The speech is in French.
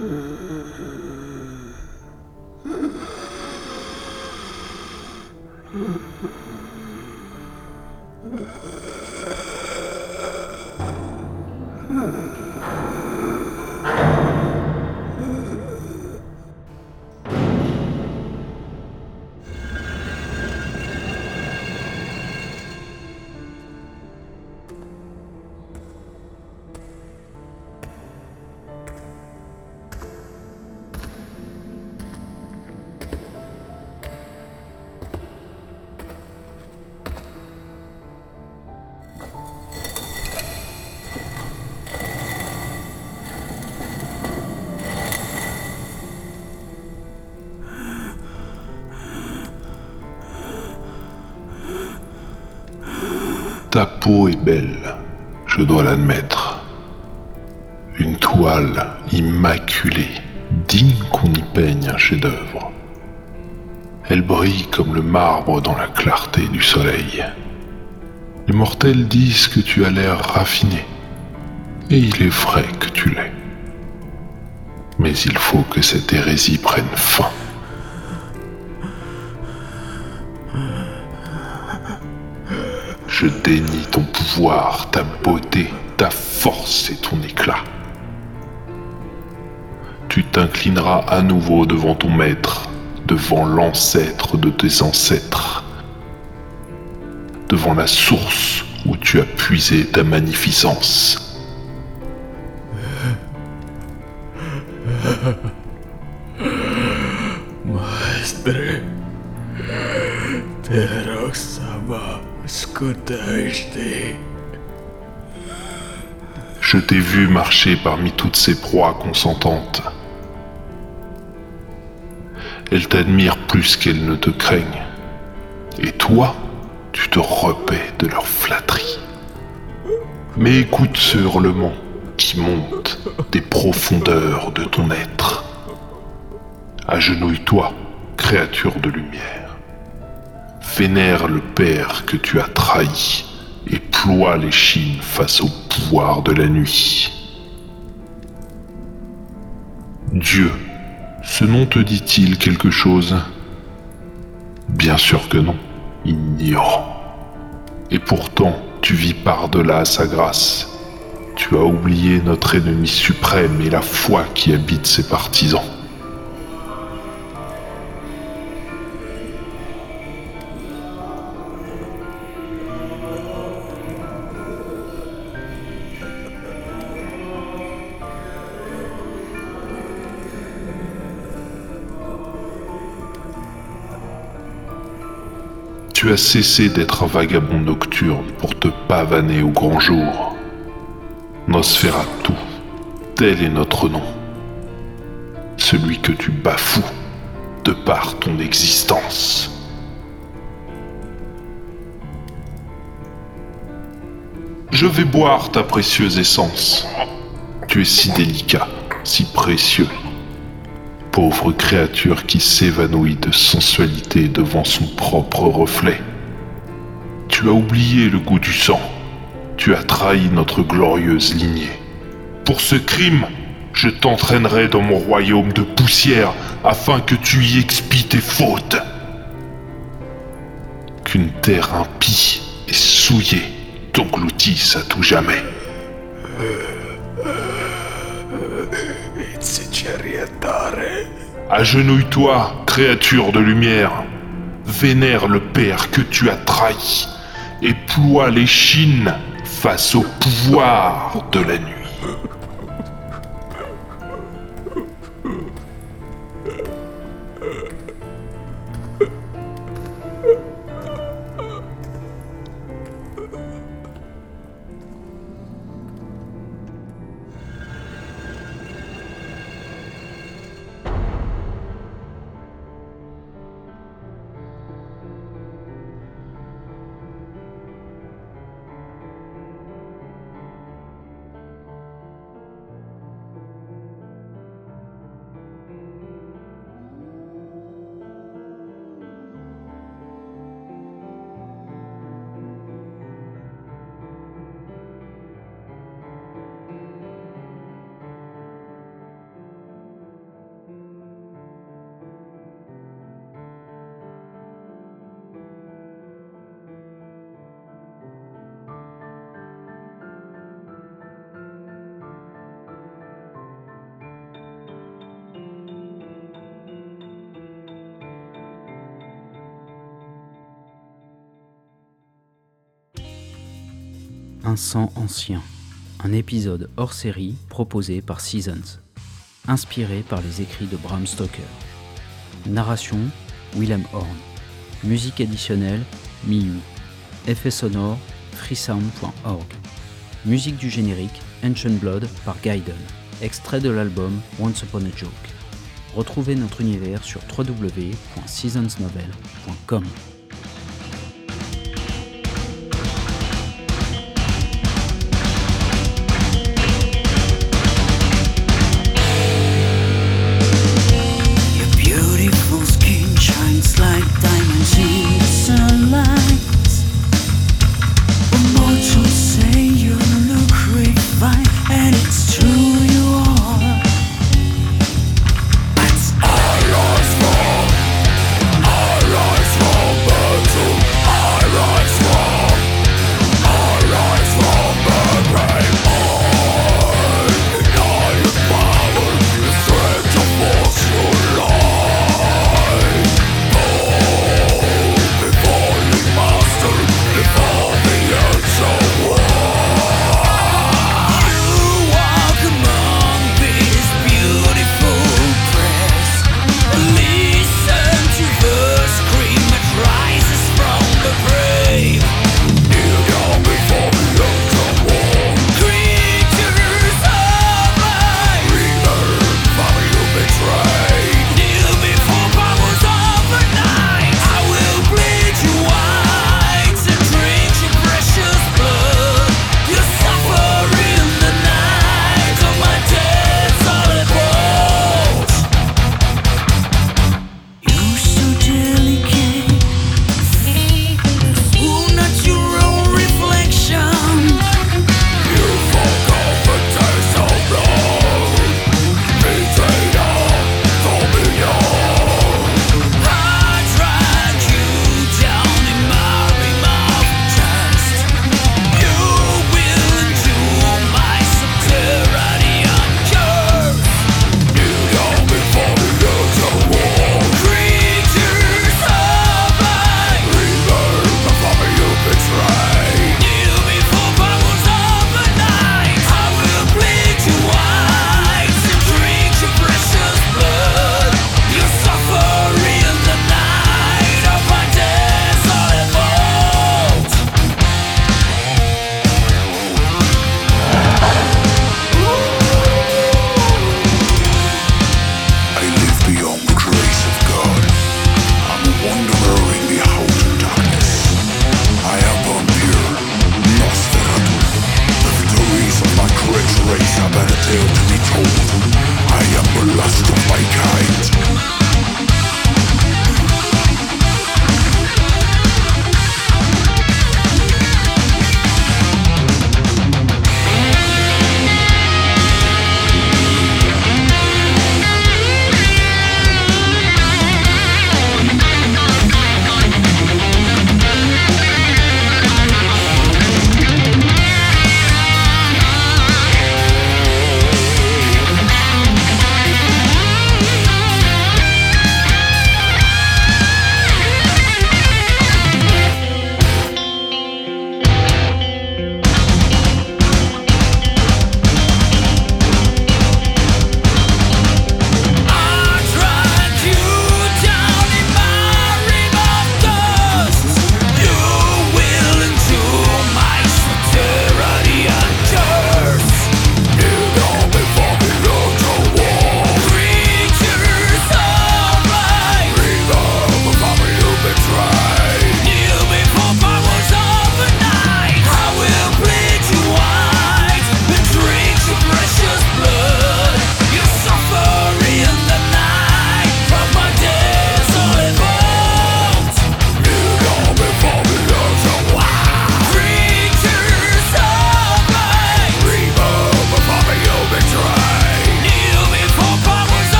Hmm. Ta peau est belle, je dois l'admettre. Une toile immaculée, digne qu'on y peigne un chef-d'œuvre. Elle brille comme le marbre dans la clarté du soleil. Les mortels disent que tu as l'air raffiné, et il est vrai que tu l'es. Mais il faut que cette hérésie prenne fin. Je dénie ton pouvoir, ta beauté, ta force et ton éclat. Tu t'inclineras à nouveau devant ton maître, devant l'ancêtre de tes ancêtres, devant la source où tu as puisé ta magnificence. Maestre, Je t'ai vu marcher parmi toutes ces proies consentantes. Elles t'admirent plus qu'elles ne te craignent. Et toi, tu te repais de leur flatterie. Mais écoute ce hurlement qui monte des profondeurs de ton être. Agenouille-toi, créature de lumière. Vénère le Père que tu as trahi et ploie les chines face au pouvoir de la nuit. Dieu, ce nom te dit-il quelque chose? Bien sûr que non, ignorant. Et pourtant, tu vis par-delà sa grâce. Tu as oublié notre ennemi suprême et la foi qui habite ses partisans. Tu as cessé d'être un vagabond nocturne pour te pavaner au grand jour. Nosferatu, tel est notre nom. Celui que tu bafoues de par ton existence. Je vais boire ta précieuse essence. Tu es si délicat, si précieux. Pauvre créature qui s'évanouit de sensualité devant son propre reflet. Tu as oublié le goût du sang. Tu as trahi notre glorieuse lignée. Pour ce crime, je t'entraînerai dans mon royaume de poussière afin que tu y expies tes fautes. Qu'une terre impie et souillée t'engloutisse à tout jamais. Agenouille-toi, créature de lumière. Vénère le Père que tu as trahi et ploie les chines face au pouvoir de la nuit. Un sang ancien, un épisode hors série proposé par Seasons, inspiré par les écrits de Bram Stoker. Narration Willem Horn. Musique additionnelle Miyu. Effet sonore freesound.org. Musique du générique Ancient Blood par Gaiden. Extrait de l'album Once Upon a Joke. Retrouvez notre univers sur www.seasonsnovel.com.